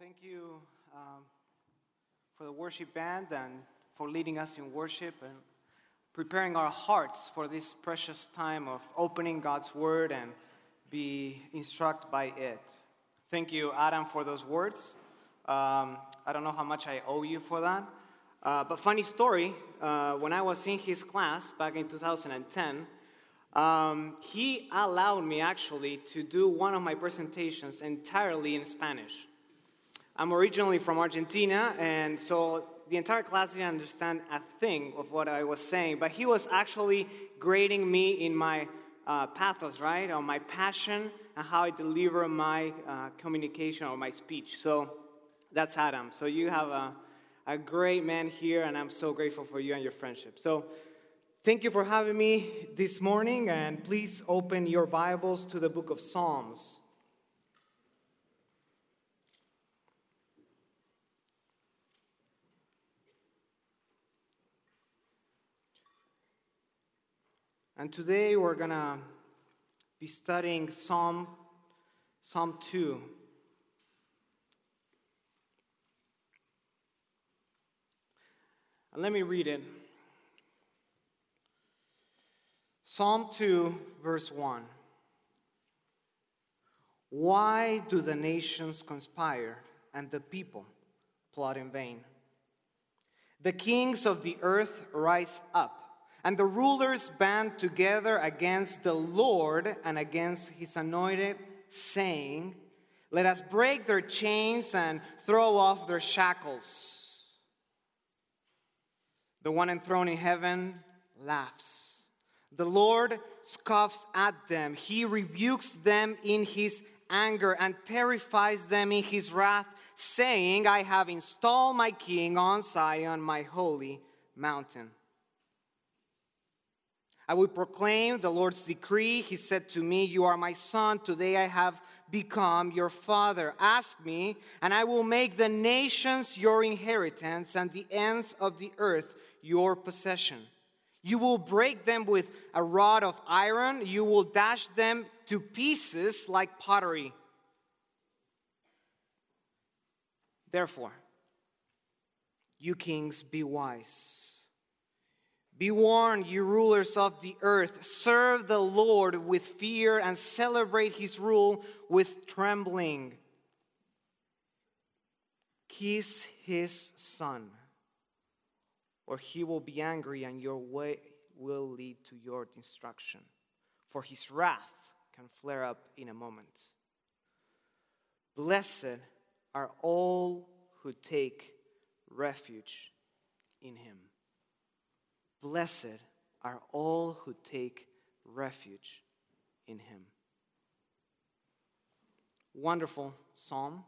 thank you um, for the worship band and for leading us in worship and preparing our hearts for this precious time of opening God's Word and be instructed by it. Thank you, Adam, for those words. Um, I don't know how much I owe you for that. Uh, but funny story, uh, when I was in his class back in 2010, um, he allowed me actually to do one of my presentations entirely in Spanish. I'm originally from Argentina, and so the entire class didn't understand a thing of what I was saying, but he was actually grading me in my uh, pathos, right? On my passion and how I deliver my uh, communication or my speech. So that's Adam. So you have a, a great man here, and I'm so grateful for you and your friendship. So thank you for having me this morning, and please open your Bibles to the book of Psalms. And today we're going to be studying Psalm Psalm 2. And let me read it. Psalm 2 verse 1. Why do the nations conspire and the people plot in vain? The kings of the earth rise up and the rulers band together against the Lord and against his anointed, saying, Let us break their chains and throw off their shackles. The one enthroned in heaven laughs. The Lord scoffs at them. He rebukes them in his anger and terrifies them in his wrath, saying, I have installed my king on Zion, my holy mountain. I will proclaim the Lord's decree. He said to me, You are my son. Today I have become your father. Ask me, and I will make the nations your inheritance and the ends of the earth your possession. You will break them with a rod of iron, you will dash them to pieces like pottery. Therefore, you kings, be wise. Be warned, you rulers of the earth. Serve the Lord with fear and celebrate his rule with trembling. Kiss his son, or he will be angry, and your way will lead to your destruction. For his wrath can flare up in a moment. Blessed are all who take refuge in him. Blessed are all who take refuge in him. Wonderful psalm,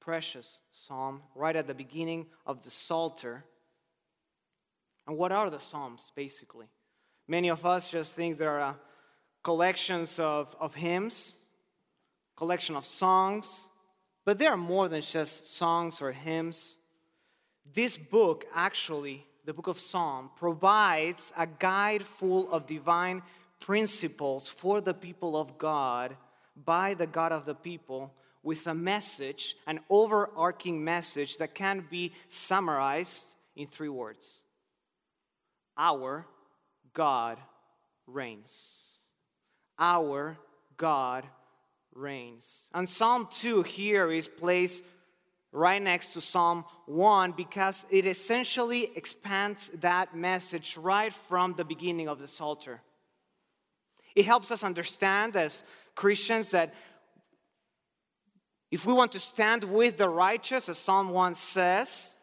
precious psalm, right at the beginning of the Psalter. And what are the psalms, basically? Many of us just think they are uh, collections of, of hymns, collection of songs, but they are more than just songs or hymns. This book actually the book of Psalm, provides a guide full of divine principles for the people of God by the God of the people with a message, an overarching message that can be summarized in three words Our God reigns. Our God reigns. And Psalm 2 here is placed right next to Psalm 1 because it essentially expands that message right from the beginning of the Psalter. It helps us understand as Christians that if we want to stand with the righteous, as Psalm 1 says,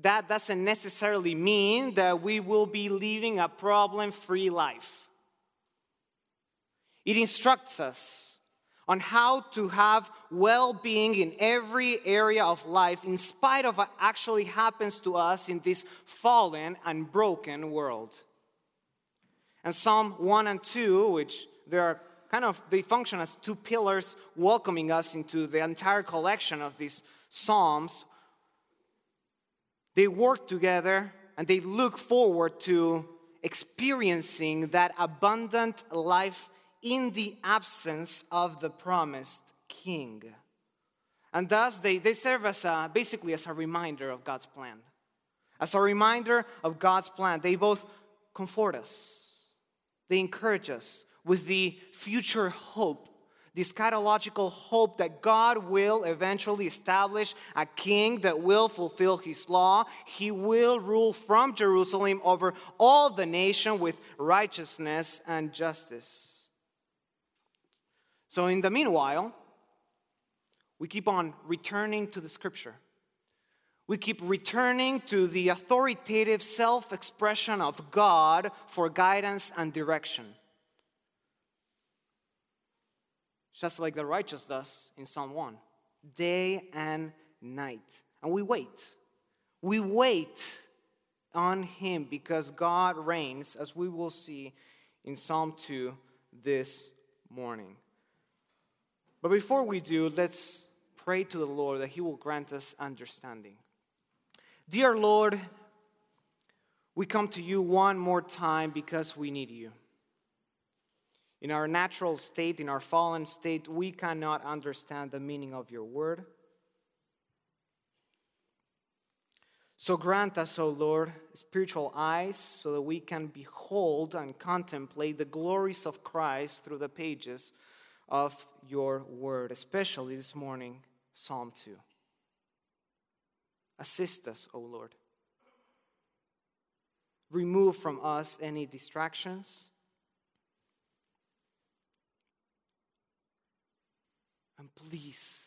that doesn't necessarily mean that we will be living a problem free life. It instructs us on how to have well being in every area of life, in spite of what actually happens to us in this fallen and broken world. And Psalm 1 and 2, which they are kind of, they function as two pillars welcoming us into the entire collection of these Psalms, they work together and they look forward to experiencing that abundant life in the absence of the promised king. And thus, they, they serve as a, basically as a reminder of God's plan. As a reminder of God's plan, they both comfort us, they encourage us with the future hope, the eschatological hope that God will eventually establish a king that will fulfill his law. He will rule from Jerusalem over all the nation with righteousness and justice. So, in the meanwhile, we keep on returning to the scripture. We keep returning to the authoritative self expression of God for guidance and direction. Just like the righteous does in Psalm 1, day and night. And we wait. We wait on Him because God reigns, as we will see in Psalm 2 this morning. But before we do, let's pray to the Lord that He will grant us understanding. Dear Lord, we come to you one more time because we need you. In our natural state, in our fallen state, we cannot understand the meaning of your word. So grant us, O Lord, spiritual eyes so that we can behold and contemplate the glories of Christ through the pages of your word, especially this morning Psalm 2. Assist us, O Lord. Remove from us any distractions. And please,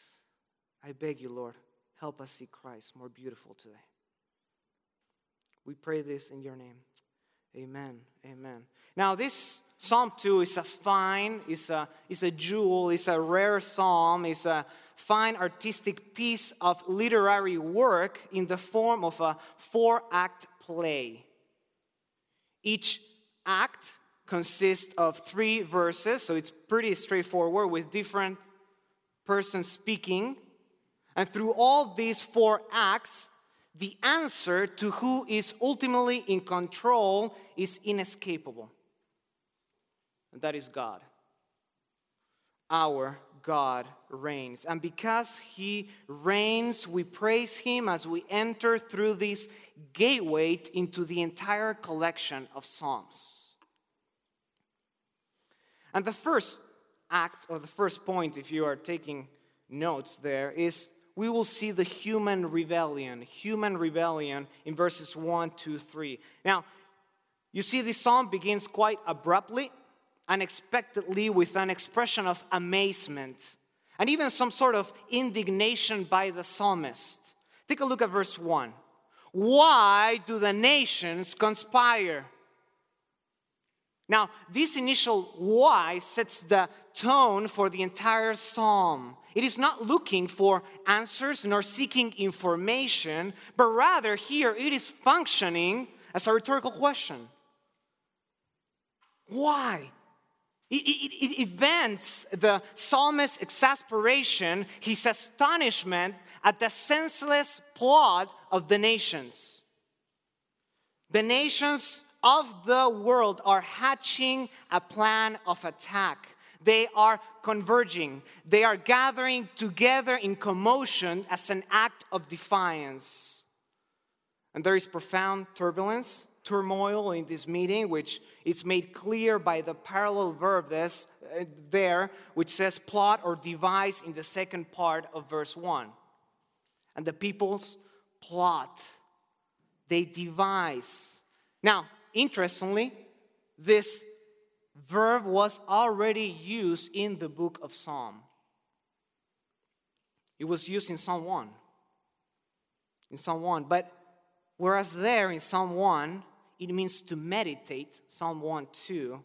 I beg you, Lord, help us see Christ more beautiful today. We pray this in your name. Amen. Amen. Now, this Psalm 2 is a fine, is a, is a jewel, is a rare psalm, is a fine artistic piece of literary work in the form of a four act play. Each act consists of three verses, so it's pretty straightforward with different persons speaking. And through all these four acts, the answer to who is ultimately in control is inescapable. And that is God. Our God reigns. And because He reigns, we praise Him as we enter through this gateway into the entire collection of Psalms. And the first act, or the first point, if you are taking notes there, is we will see the human rebellion, human rebellion in verses 1, 2, 3. Now, you see, this psalm begins quite abruptly unexpectedly with an expression of amazement and even some sort of indignation by the psalmist. Take a look at verse 1. Why do the nations conspire? Now, this initial why sets the tone for the entire psalm. It is not looking for answers nor seeking information, but rather here it is functioning as a rhetorical question. Why? It, it, it events the psalmist's exasperation, his astonishment at the senseless plot of the nations. The nations of the world are hatching a plan of attack. They are converging. They are gathering together in commotion as an act of defiance. And there is profound turbulence turmoil in this meeting, which is made clear by the parallel verb this, uh, there, which says plot or devise in the second part of verse 1. And the people's plot, they devise. Now, interestingly, this verb was already used in the book of Psalm. It was used in Psalm 1. In Psalm 1. But whereas there in Psalm 1, it means to meditate, Psalm 1 2,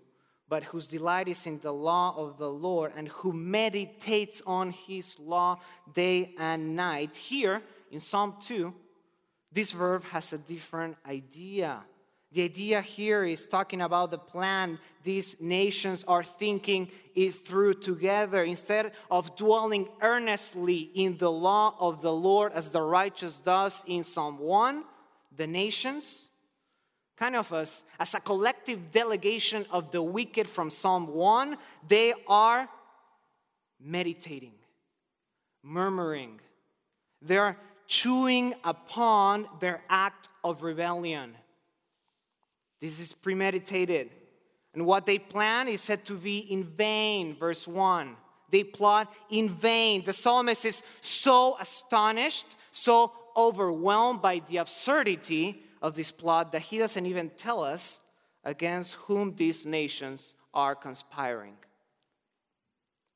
but whose delight is in the law of the Lord and who meditates on his law day and night. Here in Psalm 2, this verb has a different idea. The idea here is talking about the plan these nations are thinking it through together. Instead of dwelling earnestly in the law of the Lord as the righteous does in Psalm 1, the nations kind of as, as a collective delegation of the wicked from Psalm 1, they are meditating, murmuring, They're chewing upon their act of rebellion. This is premeditated. And what they plan is said to be in vain, verse 1. They plot in vain. The psalmist is so astonished, so overwhelmed by the absurdity of this plot that he doesn't even tell us against whom these nations are conspiring.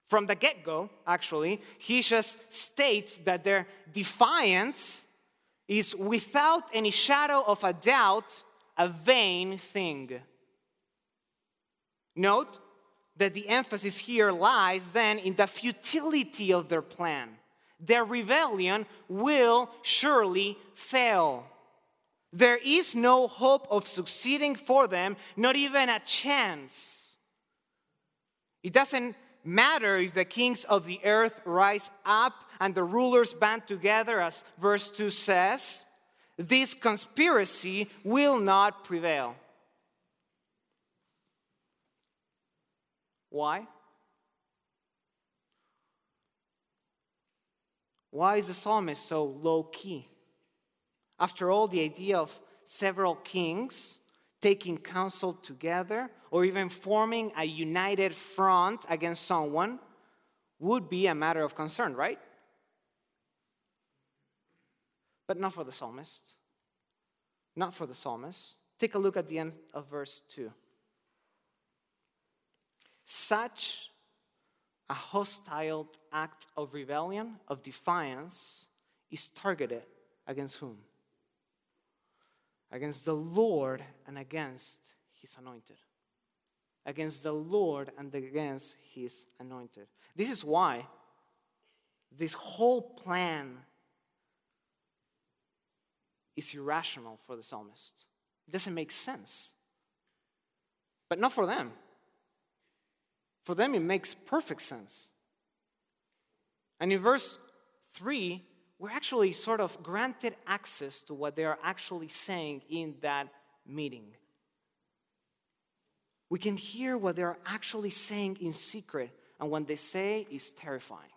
From the get go, actually, he just states that their defiance is without any shadow of a doubt a vain thing. Note that the emphasis here lies then in the futility of their plan. Their rebellion will surely fail. There is no hope of succeeding for them, not even a chance. It doesn't matter if the kings of the earth rise up and the rulers band together, as verse 2 says, this conspiracy will not prevail. Why? Why is the psalmist so low key? After all, the idea of several kings taking counsel together or even forming a united front against someone would be a matter of concern, right? But not for the psalmist. Not for the psalmist. Take a look at the end of verse 2. Such a hostile act of rebellion, of defiance, is targeted against whom? Against the Lord and against his anointed. Against the Lord and against his anointed. This is why this whole plan is irrational for the psalmist. It doesn't make sense. But not for them. For them, it makes perfect sense. And in verse 3, we're actually sort of granted access to what they are actually saying in that meeting. We can hear what they're actually saying in secret, and what they say is terrifying.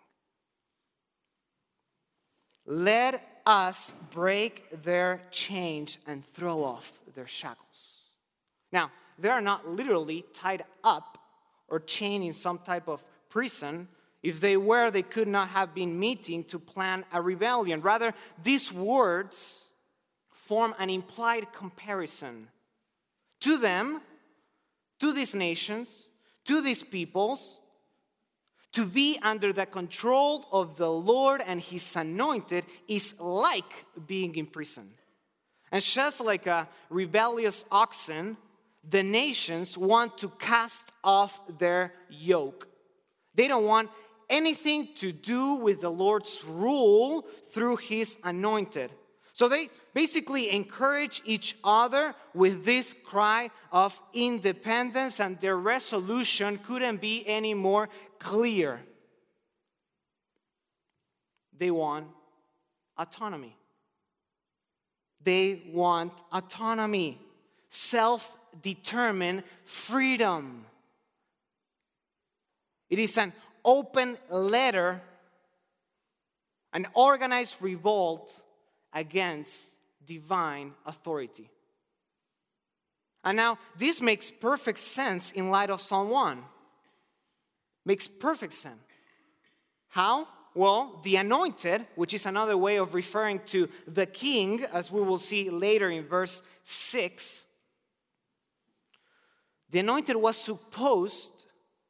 Let us break their chains and throw off their shackles. Now, they are not literally tied up or chained in some type of prison. If they were, they could not have been meeting to plan a rebellion. Rather, these words form an implied comparison to them, to these nations, to these peoples. To be under the control of the Lord and His anointed is like being in prison. And just like a rebellious oxen the nations want to cast off their yoke. They don't want anything to do with the Lord's rule through his anointed. So they basically encourage each other with this cry of independence, and their resolution couldn't be any more clear. They want autonomy. They want autonomy, self determined freedom. It is an open letter, an organized revolt against divine authority. And now, this makes perfect sense in light of Psalm 1. Makes perfect sense. How? Well, the anointed, which is another way of referring to the king, as we will see later in verse 6, the anointed was supposed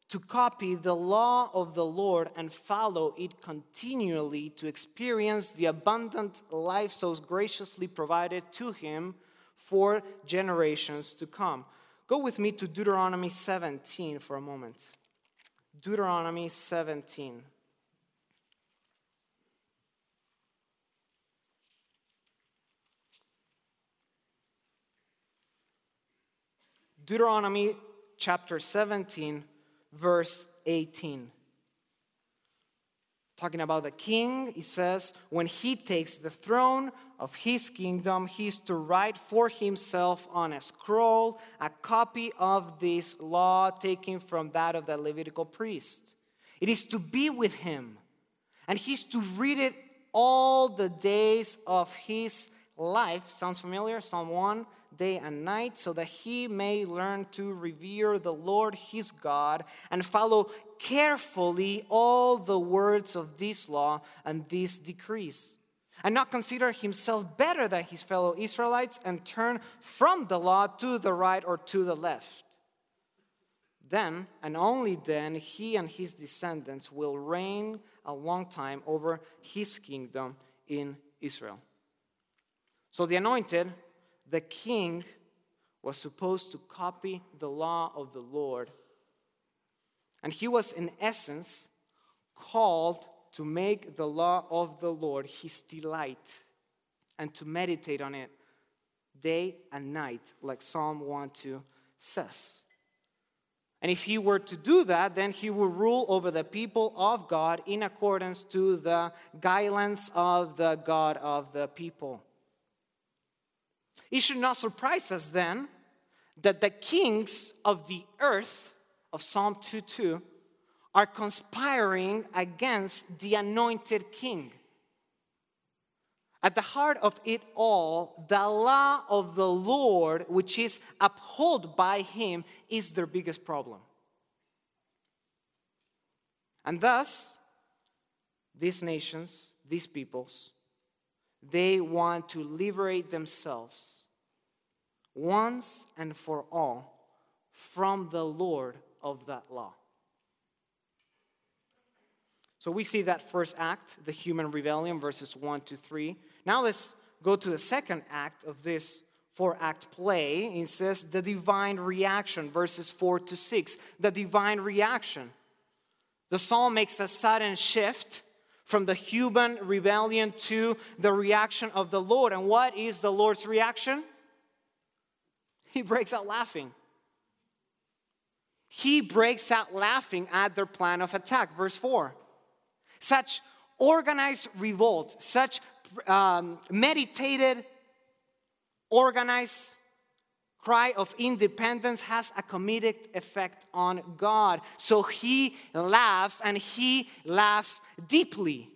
to copy the law of the Lord and follow it continually to experience the abundant life so graciously provided to him for generations to come. Go with me to Deuteronomy 17 for a moment. Deuteronomy 17. Deuteronomy chapter 17, verse 18. Talking about the king, he says, when he takes the throne of his kingdom, he's to write for himself on a scroll a copy of this law taken from that of the Levitical priest. It is to be with him, and he's to read it all the days of his life. Sounds familiar? Psalm 1 day and night, so that he may learn to revere the Lord his God and follow carefully all the words of this law and these decrees, and not consider himself better than his fellow Israelites and turn from the law to the right or to the left. Then, and only then, he and his descendants will reign a long time over his kingdom in Israel. So the anointed the king was supposed to copy the law of the Lord. And he was, in essence, called to make the law of the Lord his delight and to meditate on it day and night, like Psalm 1 2 says. And if he were to do that, then he would rule over the people of God in accordance to the guidelines of the God of the people. It should not surprise us then that the kings of the earth of Psalm 2:2 are conspiring against the anointed king. At the heart of it all, the law of the Lord, which is upheld by him, is their biggest problem. And thus, these nations, these peoples, they want to liberate themselves once and for all from the Lord of that law. So we see that first act, the human rebellion, verses 1 to 3. Now let's go to the second act of this four act play. It says the divine reaction, verses 4 to 6. The divine reaction. The psalm makes a sudden shift from the human rebellion to the reaction of the Lord. And what is the Lord's reaction? He breaks out laughing. He breaks out laughing at their plan of attack. Verse 4. Such organized revolt, such um, meditated, organized cry of independence has a comedic effect on God. So he laughs and he laughs deeply.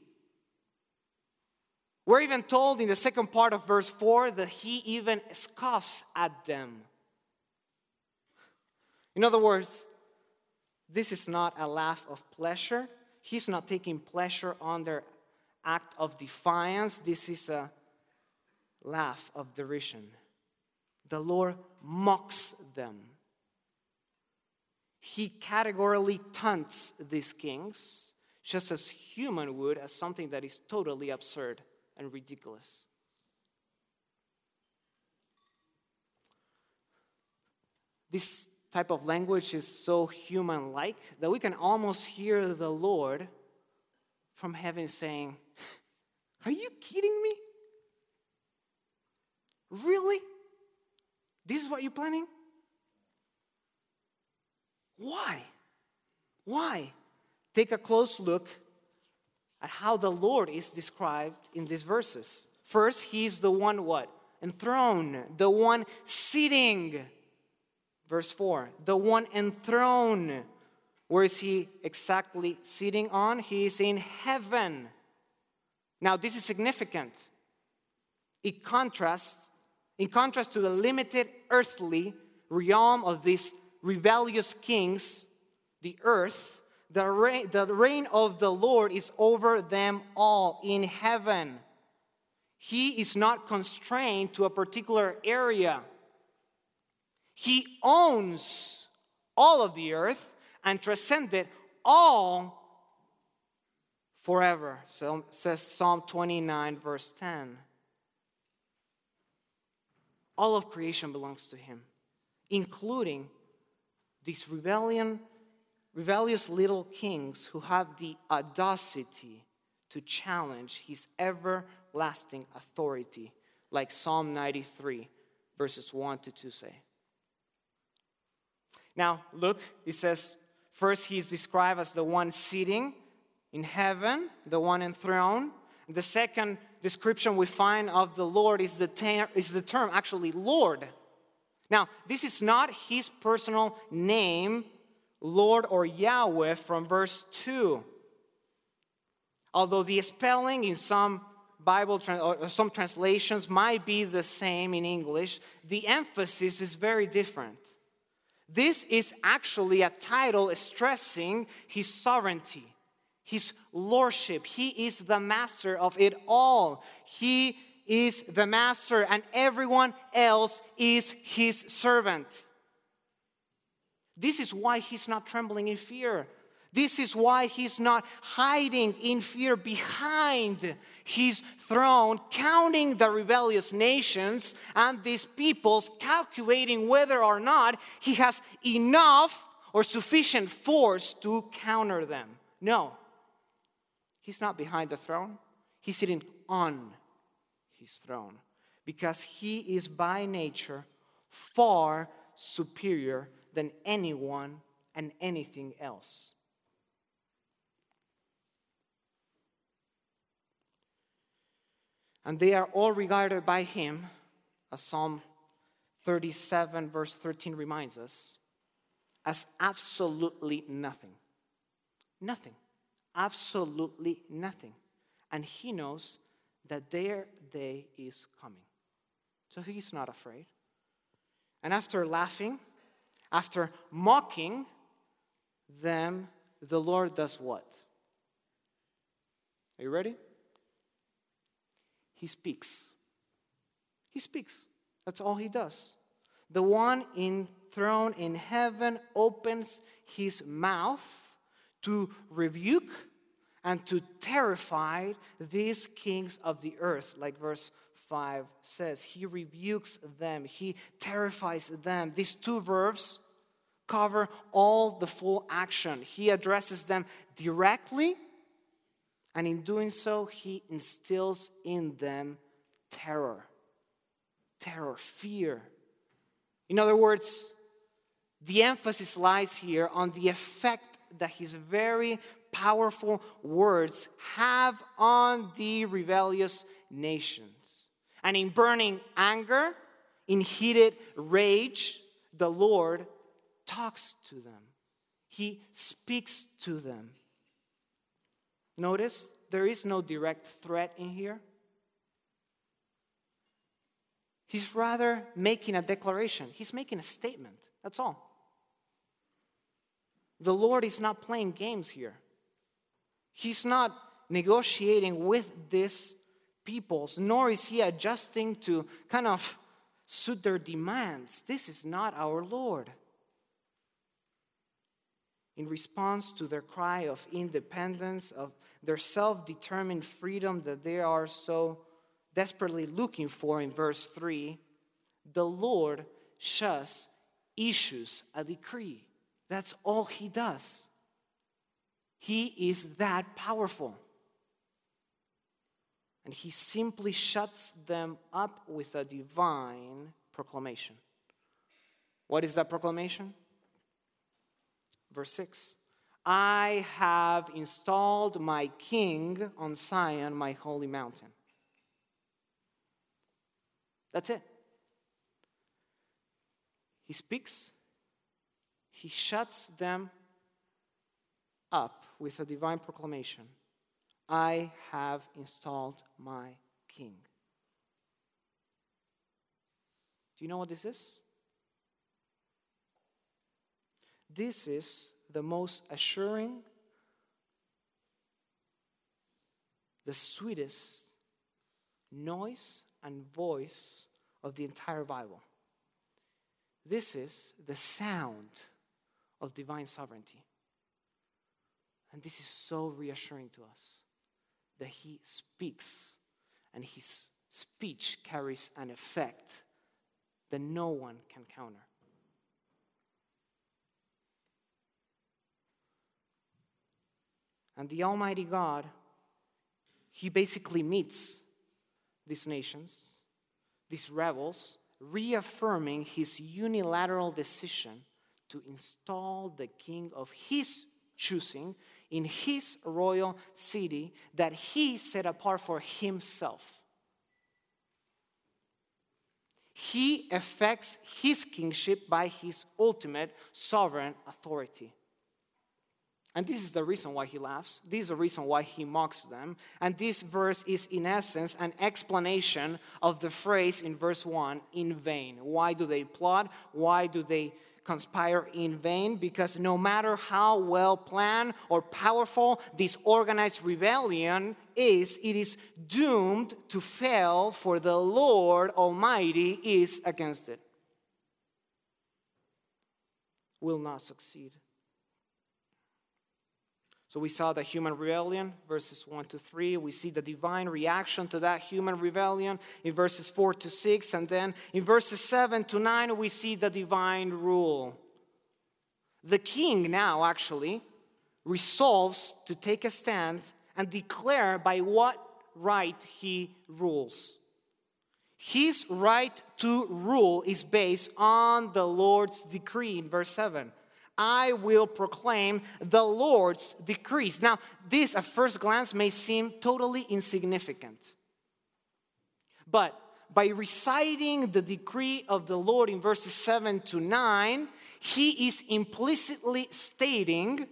We're even told in the second part of verse 4 that he even scoffs at them. In other words, this is not a laugh of pleasure. He's not taking pleasure on their act of defiance. This is a laugh of derision the Lord mocks them. He categorically taunts these kings, just as human would, as something that is totally absurd and ridiculous. This type of language is so human like that we can almost hear the Lord from heaven saying, Are you kidding me? Really? This is what you're planning? Why? Why? Take a close look at how the Lord is described in these verses. First, he's the one what? Enthroned, the one sitting. Verse 4, the one enthroned. Where is he exactly sitting on? He is in heaven. Now, this is significant. It contrasts in contrast to the limited earthly realm of these rebellious kings, the earth, the reign, the reign of the Lord is over them all in heaven. He is not constrained to a particular area. He owns all of the earth and transcended all forever. So says Psalm 29, verse 10. All of creation belongs to him, including these rebellion, rebellious little kings who have the audacity to challenge his everlasting authority, like Psalm 93, verses 1 to 2 say. Now, look, it says, first he's described as the one sitting in heaven, the one enthroned. The second description we find of the Lord is the, ter- is the term actually Lord. Now, this is not his personal name, Lord or Yahweh, from verse 2. Although the spelling in some Bible, or some translations might be the same in English. The emphasis is very different. This is actually a title stressing his sovereignty, his lordship. He is the master of it all. He is the master, and everyone else is his servant. This is why he's not trembling in fear. This is why he's not hiding in fear behind his throne, counting the rebellious nations and these peoples, calculating whether or not he has enough or sufficient force to counter them. No, he's not behind the throne, he's sitting on his throne because he is by nature far superior than anyone and anything else. And they are all regarded by him, as Psalm 37, verse 13 reminds us, as absolutely nothing. Nothing. Absolutely nothing. And he knows that their day is coming. So he's not afraid. And after laughing, after mocking them, the Lord does what? Are you ready? He speaks. He speaks. That's all he does. The one enthroned in heaven opens his mouth to rebuke and to terrify these kings of the earth, like verse 5 says. He rebukes them, he terrifies them. These two verbs cover all the full action. He addresses them directly, and in doing so, he instills in them terror. Terror, fear. In other words, the emphasis lies here on the effect that his very powerful words have on the rebellious nations. And in burning anger, in heated rage, the Lord talks to them. He speaks to them. Notice there is no direct threat in here. He's rather making a declaration, he's making a statement. That's all. The Lord is not playing games here. He's not negotiating with these peoples, nor is he adjusting to kind of suit their demands. This is not our Lord. In response to their cry of independence, of their self determined freedom that they are so desperately looking for in verse 3, the Lord just issues a decree. That's all he does. He is that powerful. And he simply shuts them up with a divine proclamation. What is that proclamation? Verse 6 I have installed my king on Zion, my holy mountain. That's it. He speaks, he shuts them up with a divine proclamation I have installed my king. Do you know what this is? This is the most assuring, the sweetest noise and voice of the entire Bible. This is the sound of divine sovereignty. And this is so reassuring to us that he speaks and his speech carries an effect that no one can counter. And the Almighty God, He basically meets these nations, these rebels, reaffirming His unilateral decision to install the king of His choosing in his royal city that he set apart for himself. He effects his kingship by his ultimate sovereign authority. And this is the reason why he laughs. This is the reason why he mocks them. And this verse is, in essence, an explanation of the phrase in verse 1 in vain. Why do they plot? Why do they conspire in vain? Because no matter how well planned or powerful this organized rebellion is, it is doomed to fail, for the Lord Almighty is against it. Will not succeed. So we saw the human rebellion, verses 1 to 3. We see the divine reaction to that human rebellion in verses 4 to 6. And then in verses 7 to 9, we see the divine rule. The king now actually resolves to take a stand and declare by what right he rules. His right to rule is based on the Lord's decree in verse 7. I will proclaim the Lord's decrees. Now, this at first glance may seem totally insignificant. But by reciting the decree of the Lord in verses 7 to 9, he is implicitly stating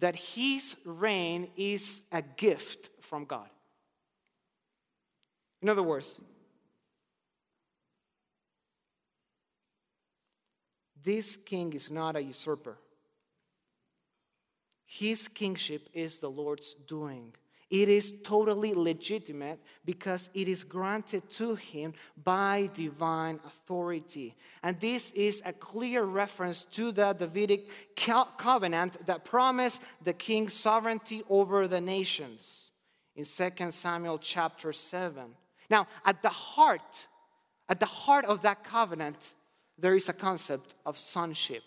that his reign is a gift from God. In other words, This king is not a usurper. His kingship is the Lord's doing. It is totally legitimate because it is granted to him by divine authority. And this is a clear reference to the Davidic covenant that promised the king's sovereignty over the nations in 2 Samuel chapter 7. Now, at the heart, at the heart of that covenant there is a concept of sonship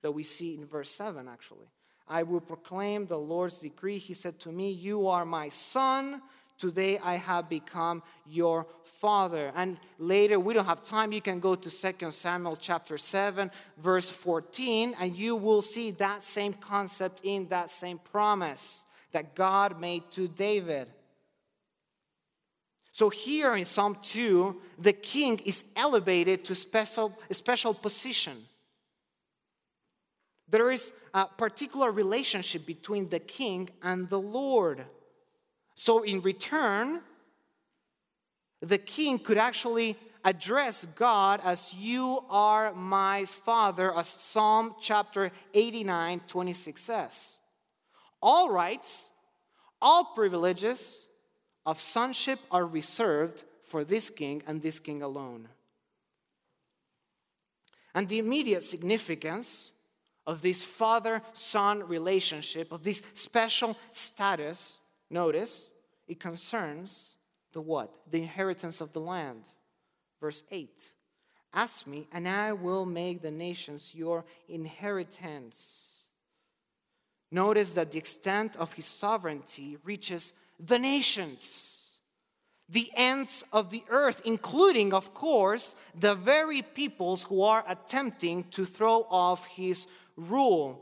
that we see in verse 7 actually. I will proclaim the Lord's decree. He said to me, You are my son. Today I have become your father. And later, we don't have time. You can go to 2 Samuel chapter 7, verse 14, and you will see that same concept in that same promise that God made to David. So here in Psalm 2, the king is elevated to special, a special position. There is a particular relationship between the king and the Lord. So in return, the king could actually address God as you are my father, as Psalm chapter 89, 26 says. All rights, all privileges, of sonship are reserved for this king and this king alone. And the immediate significance of this father son relationship, of this special status, notice, it concerns the what? The inheritance of the land. Verse 8 Ask me, and I will make the nations your inheritance. Notice that the extent of his sovereignty reaches the nations, the ends of the earth, including, of course, the very peoples who are attempting to throw off his rule.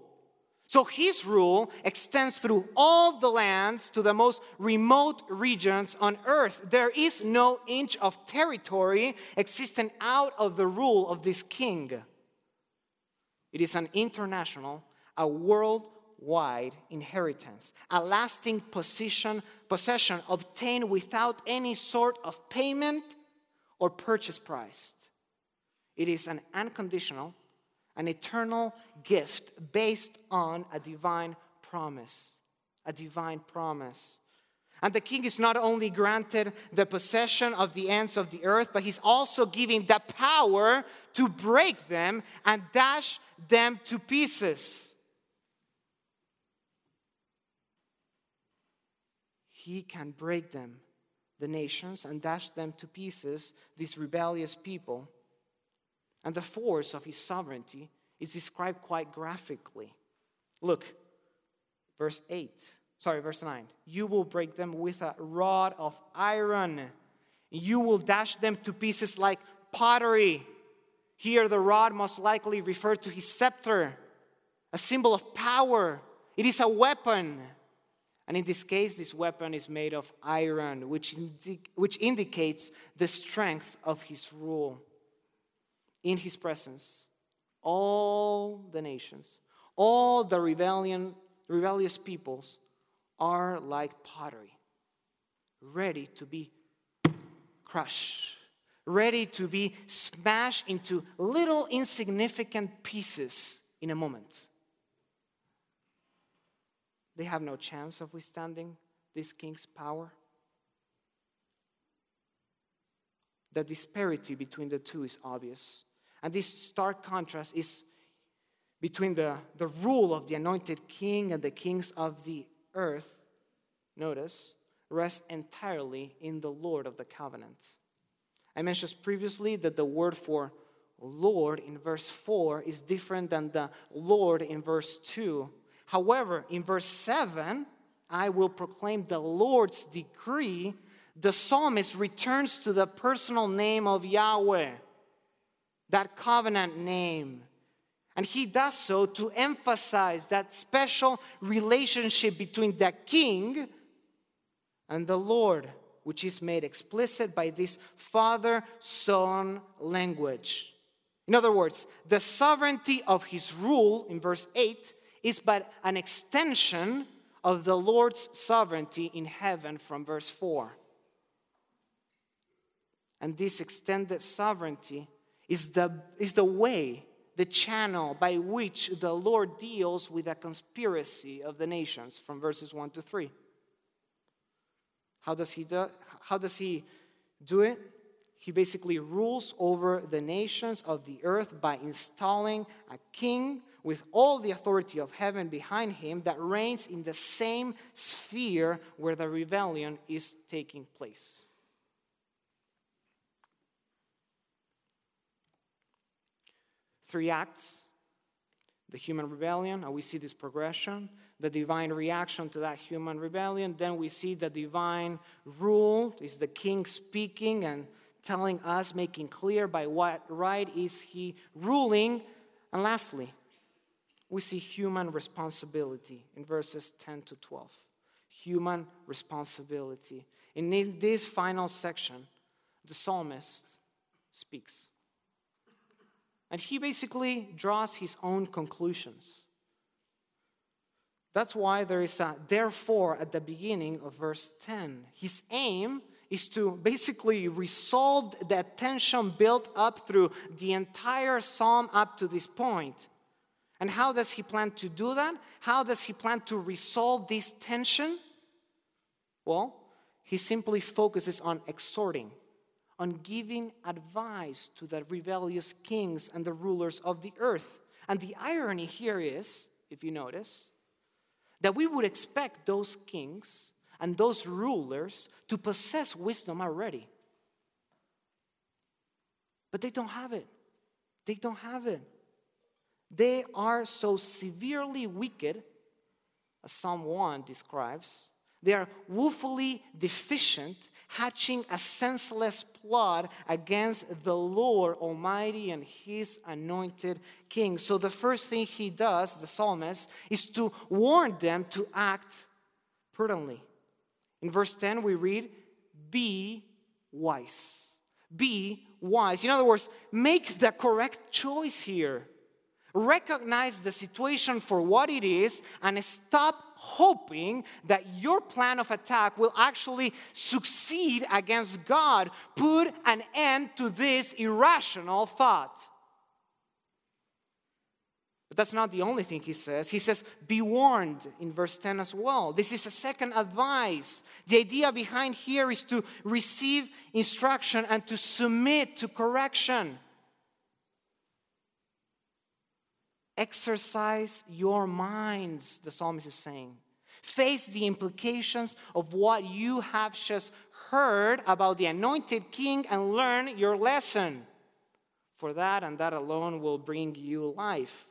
So his rule extends through all the lands to the most remote regions on earth. There is no inch of territory existing out of the rule of this king. It is an international, a world wide inheritance, a lasting possession, possession obtained without any sort of payment or purchase price. It is an unconditional, an eternal gift based on a divine promise. A divine promise. And the king is not only granted the possession of the ends of the earth, but he's also giving the power to break them and dash them to pieces. He can break them, the nations, and dash them to pieces, these rebellious people. And the force of his sovereignty is described quite graphically. Look, verse 8, sorry, verse 9. You will break them with a rod of iron, you will dash them to pieces like pottery. Here, the rod most likely referred to his scepter, a symbol of power. It is a weapon. And in this case, this weapon is made of iron, which, indi- which indicates the strength of his rule. In his presence, all the nations, all the rebellion, rebellious peoples are like pottery, ready to be crushed, ready to be smashed into little insignificant pieces in a moment. They have no chance of withstanding this king's power. The disparity between the two is obvious. And this stark contrast is between the, the rule of the anointed king and the kings of the earth, notice, rests entirely in the Lord of the covenant. I mentioned previously that the word for Lord in verse 4 is different than the Lord in verse 2. However, in verse 7, I will proclaim the Lord's decree. The psalmist returns to the personal name of Yahweh, that covenant name. And he does so to emphasize that special relationship between the king and the Lord, which is made explicit by this father son language. In other words, the sovereignty of his rule in verse 8 is but an extension of the Lord's sovereignty in heaven from verse 4. And this extended sovereignty is the, is the way, the channel by which the Lord deals with a conspiracy of the nations from verses 1 to 3. How does he do, how does he do it? He basically rules over the nations of the earth by installing a king with all the authority of heaven behind him that reigns in the same sphere where the rebellion is taking place. Three acts the human rebellion, and we see this progression, the divine reaction to that human rebellion. Then we see the divine rule, is the king speaking and telling us, making clear by what right is he ruling. And lastly, we see human responsibility in verses 10 to 12. Human responsibility. In this final section, the psalmist speaks. And he basically draws his own conclusions. That's why there is a therefore at the beginning of verse 10. His aim is to basically resolve the tension built up through the entire psalm up to this point. And how does he plan to do that? How does he plan to resolve this tension? Well, he simply focuses on exhorting, on giving advice to the rebellious kings and the rulers of the earth. And the irony here is, if you notice, that we would expect those kings and those rulers to possess wisdom already. But they don't have it. They don't have it. They are so severely wicked, as Psalm 1 describes. They are woefully deficient, hatching a senseless plot against the Lord Almighty and His anointed King. So, the first thing he does, the psalmist, is to warn them to act prudently. In verse 10, we read, Be wise. Be wise. In other words, make the correct choice here. Recognize the situation for what it is and stop hoping that your plan of attack will actually succeed against God. Put an end to this irrational thought. But that's not the only thing he says. He says, Be warned in verse 10 as well. This is a second advice. The idea behind here is to receive instruction and to submit to correction. Exercise your minds, the psalmist is saying. Face the implications of what you have just heard about the anointed king and learn your lesson. For that and that alone will bring you life.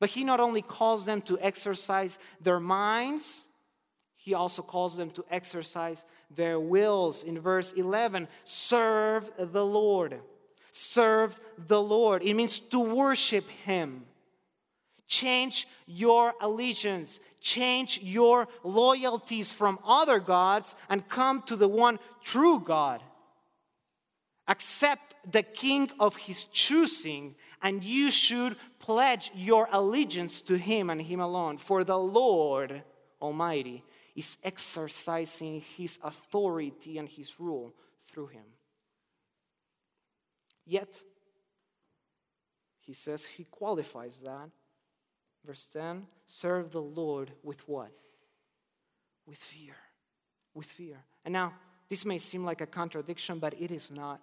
But he not only calls them to exercise their minds, he also calls them to exercise their wills. In verse 11, serve the Lord. Serve the Lord. It means to worship him. Change your allegiance, change your loyalties from other gods, and come to the one true God. accept the king of his choosing, and you should pledge your allegiance to him and him alone. For the Lord Almighty is exercising his authority and his rule through him. Yet, he says he qualifies that. Verse 10 serve the Lord with what? With fear. With fear. And now, this may seem like a contradiction, but it is not.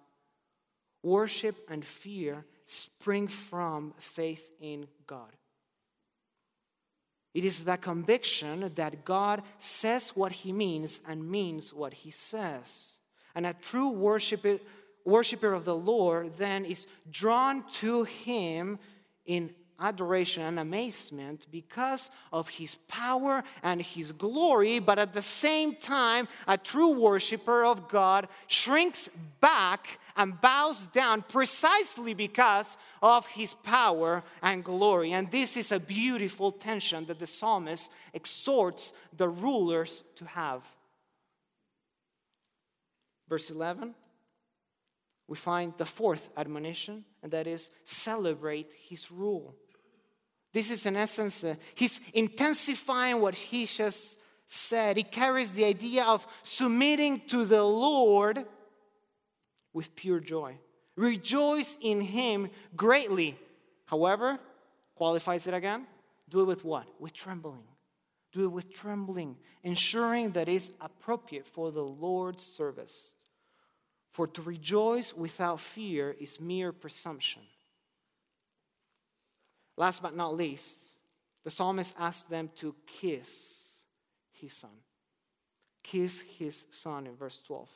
Worship and fear spring from faith in God. It is that conviction that God says what he means and means what he says. And a true worshiper, worshiper of the Lord then is drawn to him in adoration and amazement because of his power and his glory, but at the same time, a true worshiper of God shrinks back and bows down precisely because of his power and glory. And this is a beautiful tension that the psalmist exhorts the rulers to have. Verse 11 we find the fourth admonition, and that is celebrate his rule. This is, in essence, uh, he's intensifying what he just said. He carries the idea of submitting to the Lord with pure joy. Rejoice in him greatly. However, qualifies it again, do it with what? With trembling. Do it with trembling, ensuring that it's appropriate for the Lord's service. For to rejoice without fear is mere presumption. Last but not least, the psalmist asks them to kiss his son. Kiss his son in verse 12.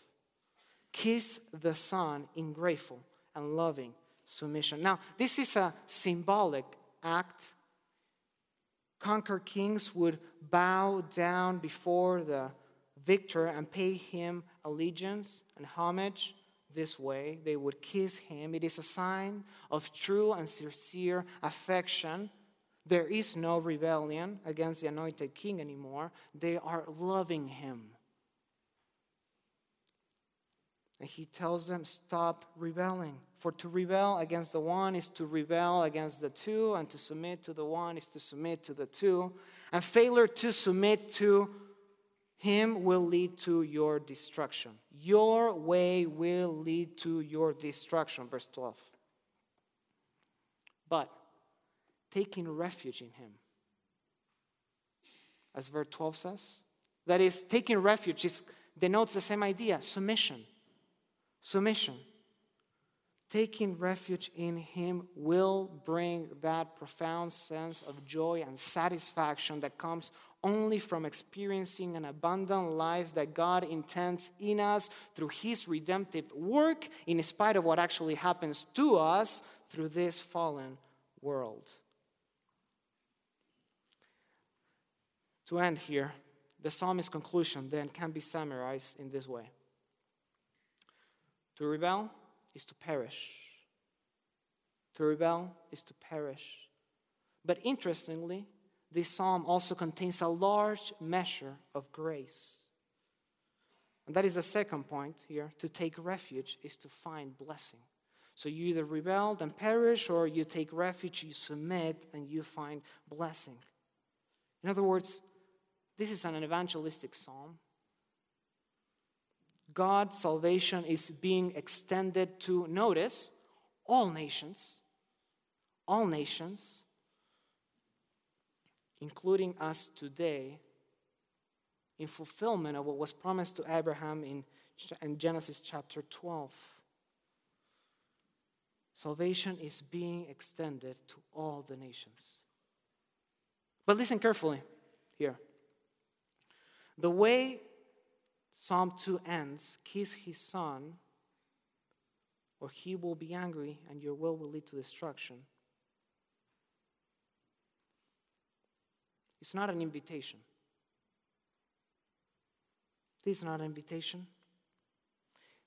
Kiss the son in grateful and loving submission. Now, this is a symbolic act. Conquered kings would bow down before the victor and pay him allegiance and homage this way. They would kiss him. It is a sign of true and sincere affection. There is no rebellion against the anointed king anymore. They are loving him. And he tells them, Stop rebelling. For to rebel against the one is to rebel against the two, and to submit to the one is to submit to the two. And failure to submit to him will lead to your destruction. Your way will lead to your destruction. Verse 12. But taking refuge in him, as verse 12 says, that is, taking refuge is, denotes the same idea submission. Submission. Taking refuge in Him will bring that profound sense of joy and satisfaction that comes only from experiencing an abundant life that God intends in us through His redemptive work, in spite of what actually happens to us through this fallen world. To end here, the psalmist's conclusion then can be summarized in this way To rebel is to perish. To rebel is to perish. But interestingly, this psalm also contains a large measure of grace. And that is the second point here. To take refuge is to find blessing. So you either rebel and perish, or you take refuge, you submit, and you find blessing. In other words, this is an evangelistic psalm. God's salvation is being extended to, notice, all nations. All nations including us today, in fulfillment of what was promised to Abraham in, in Genesis chapter 12. Salvation is being extended to all the nations. But listen carefully here. The way Psalm 2 ends, kiss his son, or he will be angry and your will will lead to destruction. It's not an invitation. This is not an invitation.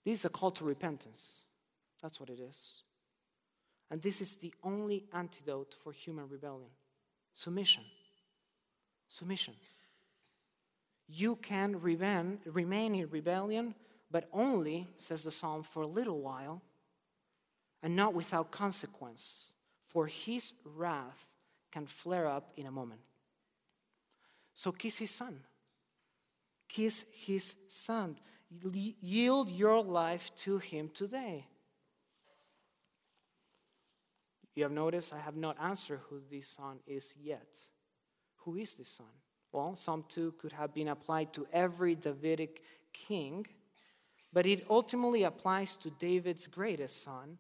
This is a call to repentance. That's what it is. And this is the only antidote for human rebellion submission. Submission. You can remain in rebellion, but only, says the psalm, for a little while, and not without consequence, for his wrath can flare up in a moment. So kiss his son. Kiss his son. Yield your life to him today. You have noticed I have not answered who this son is yet. Who is this son? Well, Psalm 2 could have been applied to every Davidic king, but it ultimately applies to David's greatest son,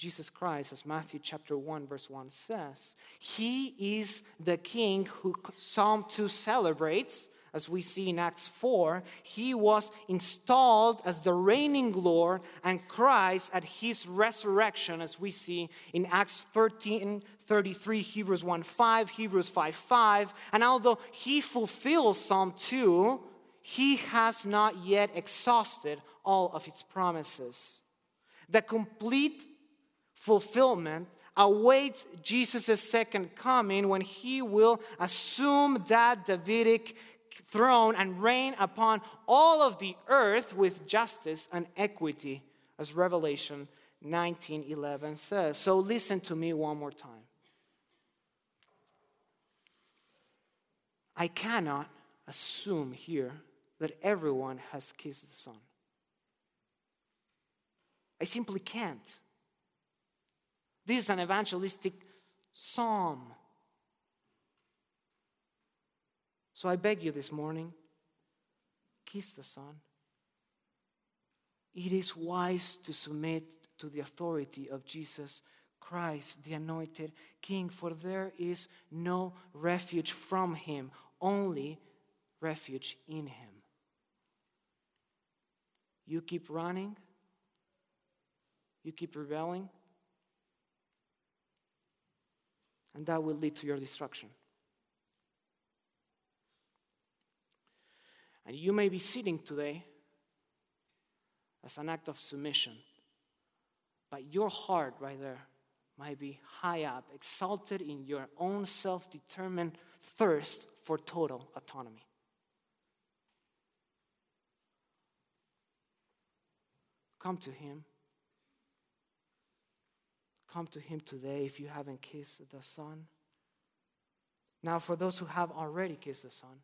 Jesus Christ, as Matthew chapter 1, verse 1 says. He is the king who Psalm 2 celebrates as we see in Acts 4, he was installed as the reigning Lord and Christ at his resurrection, as we see in Acts 13 33, Hebrews 1 5, Hebrews 5 5. And although he fulfills Psalm 2, he has not yet exhausted all of its promises. The complete fulfillment awaits Jesus' second coming when he will assume that Davidic throne and reign upon all of the earth with justice and equity, as Revelation 19:11 says. So listen to me one more time. I cannot assume here that everyone has kissed the Son. I simply can't. This is an evangelistic psalm. So I beg you this morning kiss the Son. It is wise to submit to the authority of Jesus Christ, the anointed King, for there is no refuge from him, only refuge in him. You keep running, you keep rebelling, and that will lead to your destruction. And you may be sitting today as an act of submission, but your heart right there might be high up, exalted in your own self determined thirst for total autonomy. Come to Him. Come to Him today if you haven't kissed the Son. Now, for those who have already kissed the Son,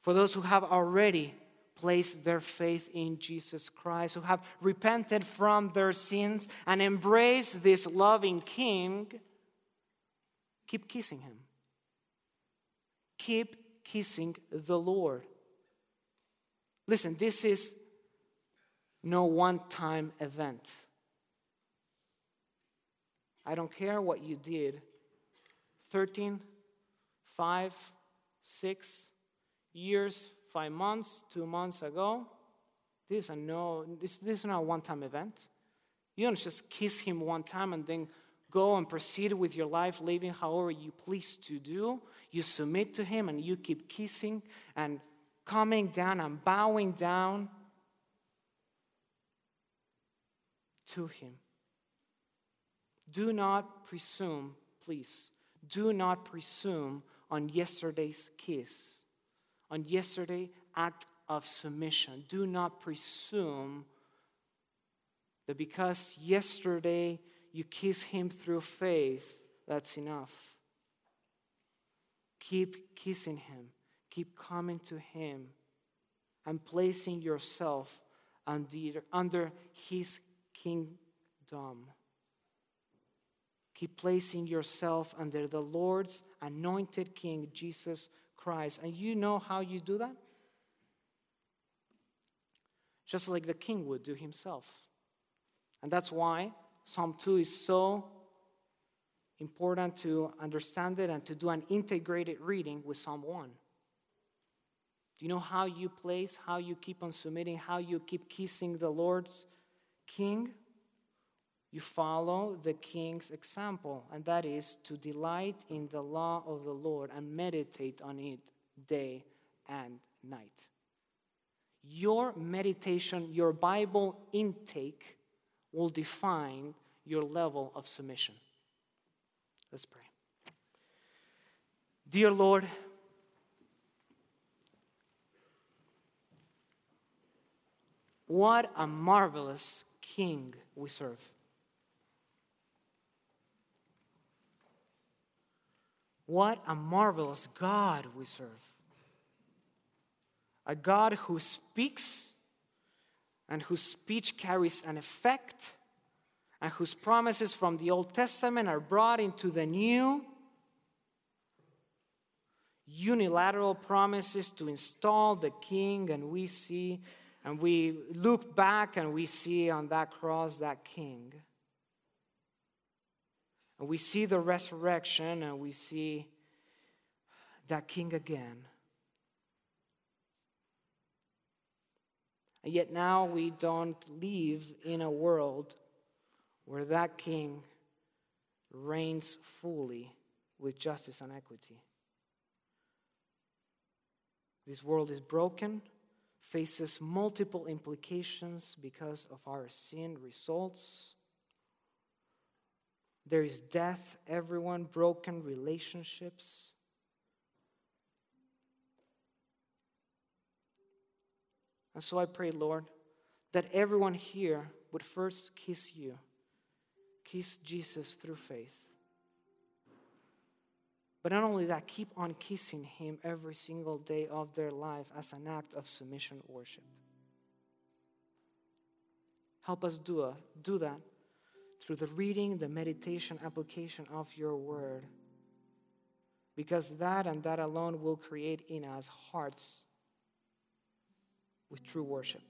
for those who have already placed their faith in Jesus Christ, who have repented from their sins and embraced this loving King, keep kissing Him. Keep kissing the Lord. Listen, this is no one time event. I don't care what you did 13, 5, 6, years, five months, two months ago. This is, no, this, this is not a one time event. You don't just kiss him one time and then go and proceed with your life, living however you please to do. You submit to him and you keep kissing and coming down and bowing down to him. Do not presume, please, do not presume on yesterday's kiss on yesterday act of submission. Do not presume that because yesterday you kiss him through faith, that's enough. Keep kissing him, keep coming to him, and placing yourself under, under his kingdom. Keep placing yourself under the Lord's anointed King, Jesus Christ. And you know how you do that? Just like the king would do himself. And that's why Psalm 2 is so important to understand it and to do an integrated reading with Psalm 1. Do you know how you place, how you keep on submitting, how you keep kissing the Lord's king? You follow the king's example, and that is to delight in the law of the Lord and meditate on it day and night. Your meditation, your Bible intake will define your level of submission. Let's pray. Dear Lord, what a marvelous King we serve. What a marvelous God we serve. A God who speaks and whose speech carries an effect and whose promises from the Old Testament are brought into the New. Unilateral promises to install the king, and we see, and we look back and we see on that cross that king. And we see the resurrection and we see that king again. And yet now we don't live in a world where that king reigns fully with justice and equity. This world is broken, faces multiple implications because of our sin results. There is death, everyone, broken relationships. And so I pray, Lord, that everyone here would first kiss you kiss Jesus through faith. But not only that, keep on kissing Him every single day of their life as an act of submission worship. Help us do, a, do that through the reading, the meditation, application of your word. Because that and that alone will create in us hearts with true worship.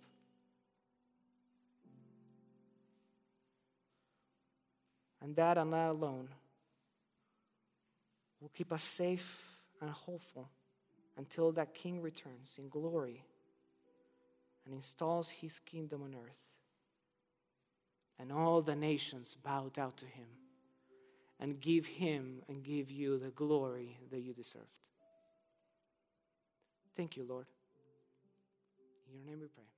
And that and that alone will keep us safe and hopeful until that King returns in glory and installs his kingdom on earth. And all the nations bow down to him and give him and give you the glory that you deserved. Thank you, Lord. In your name we pray.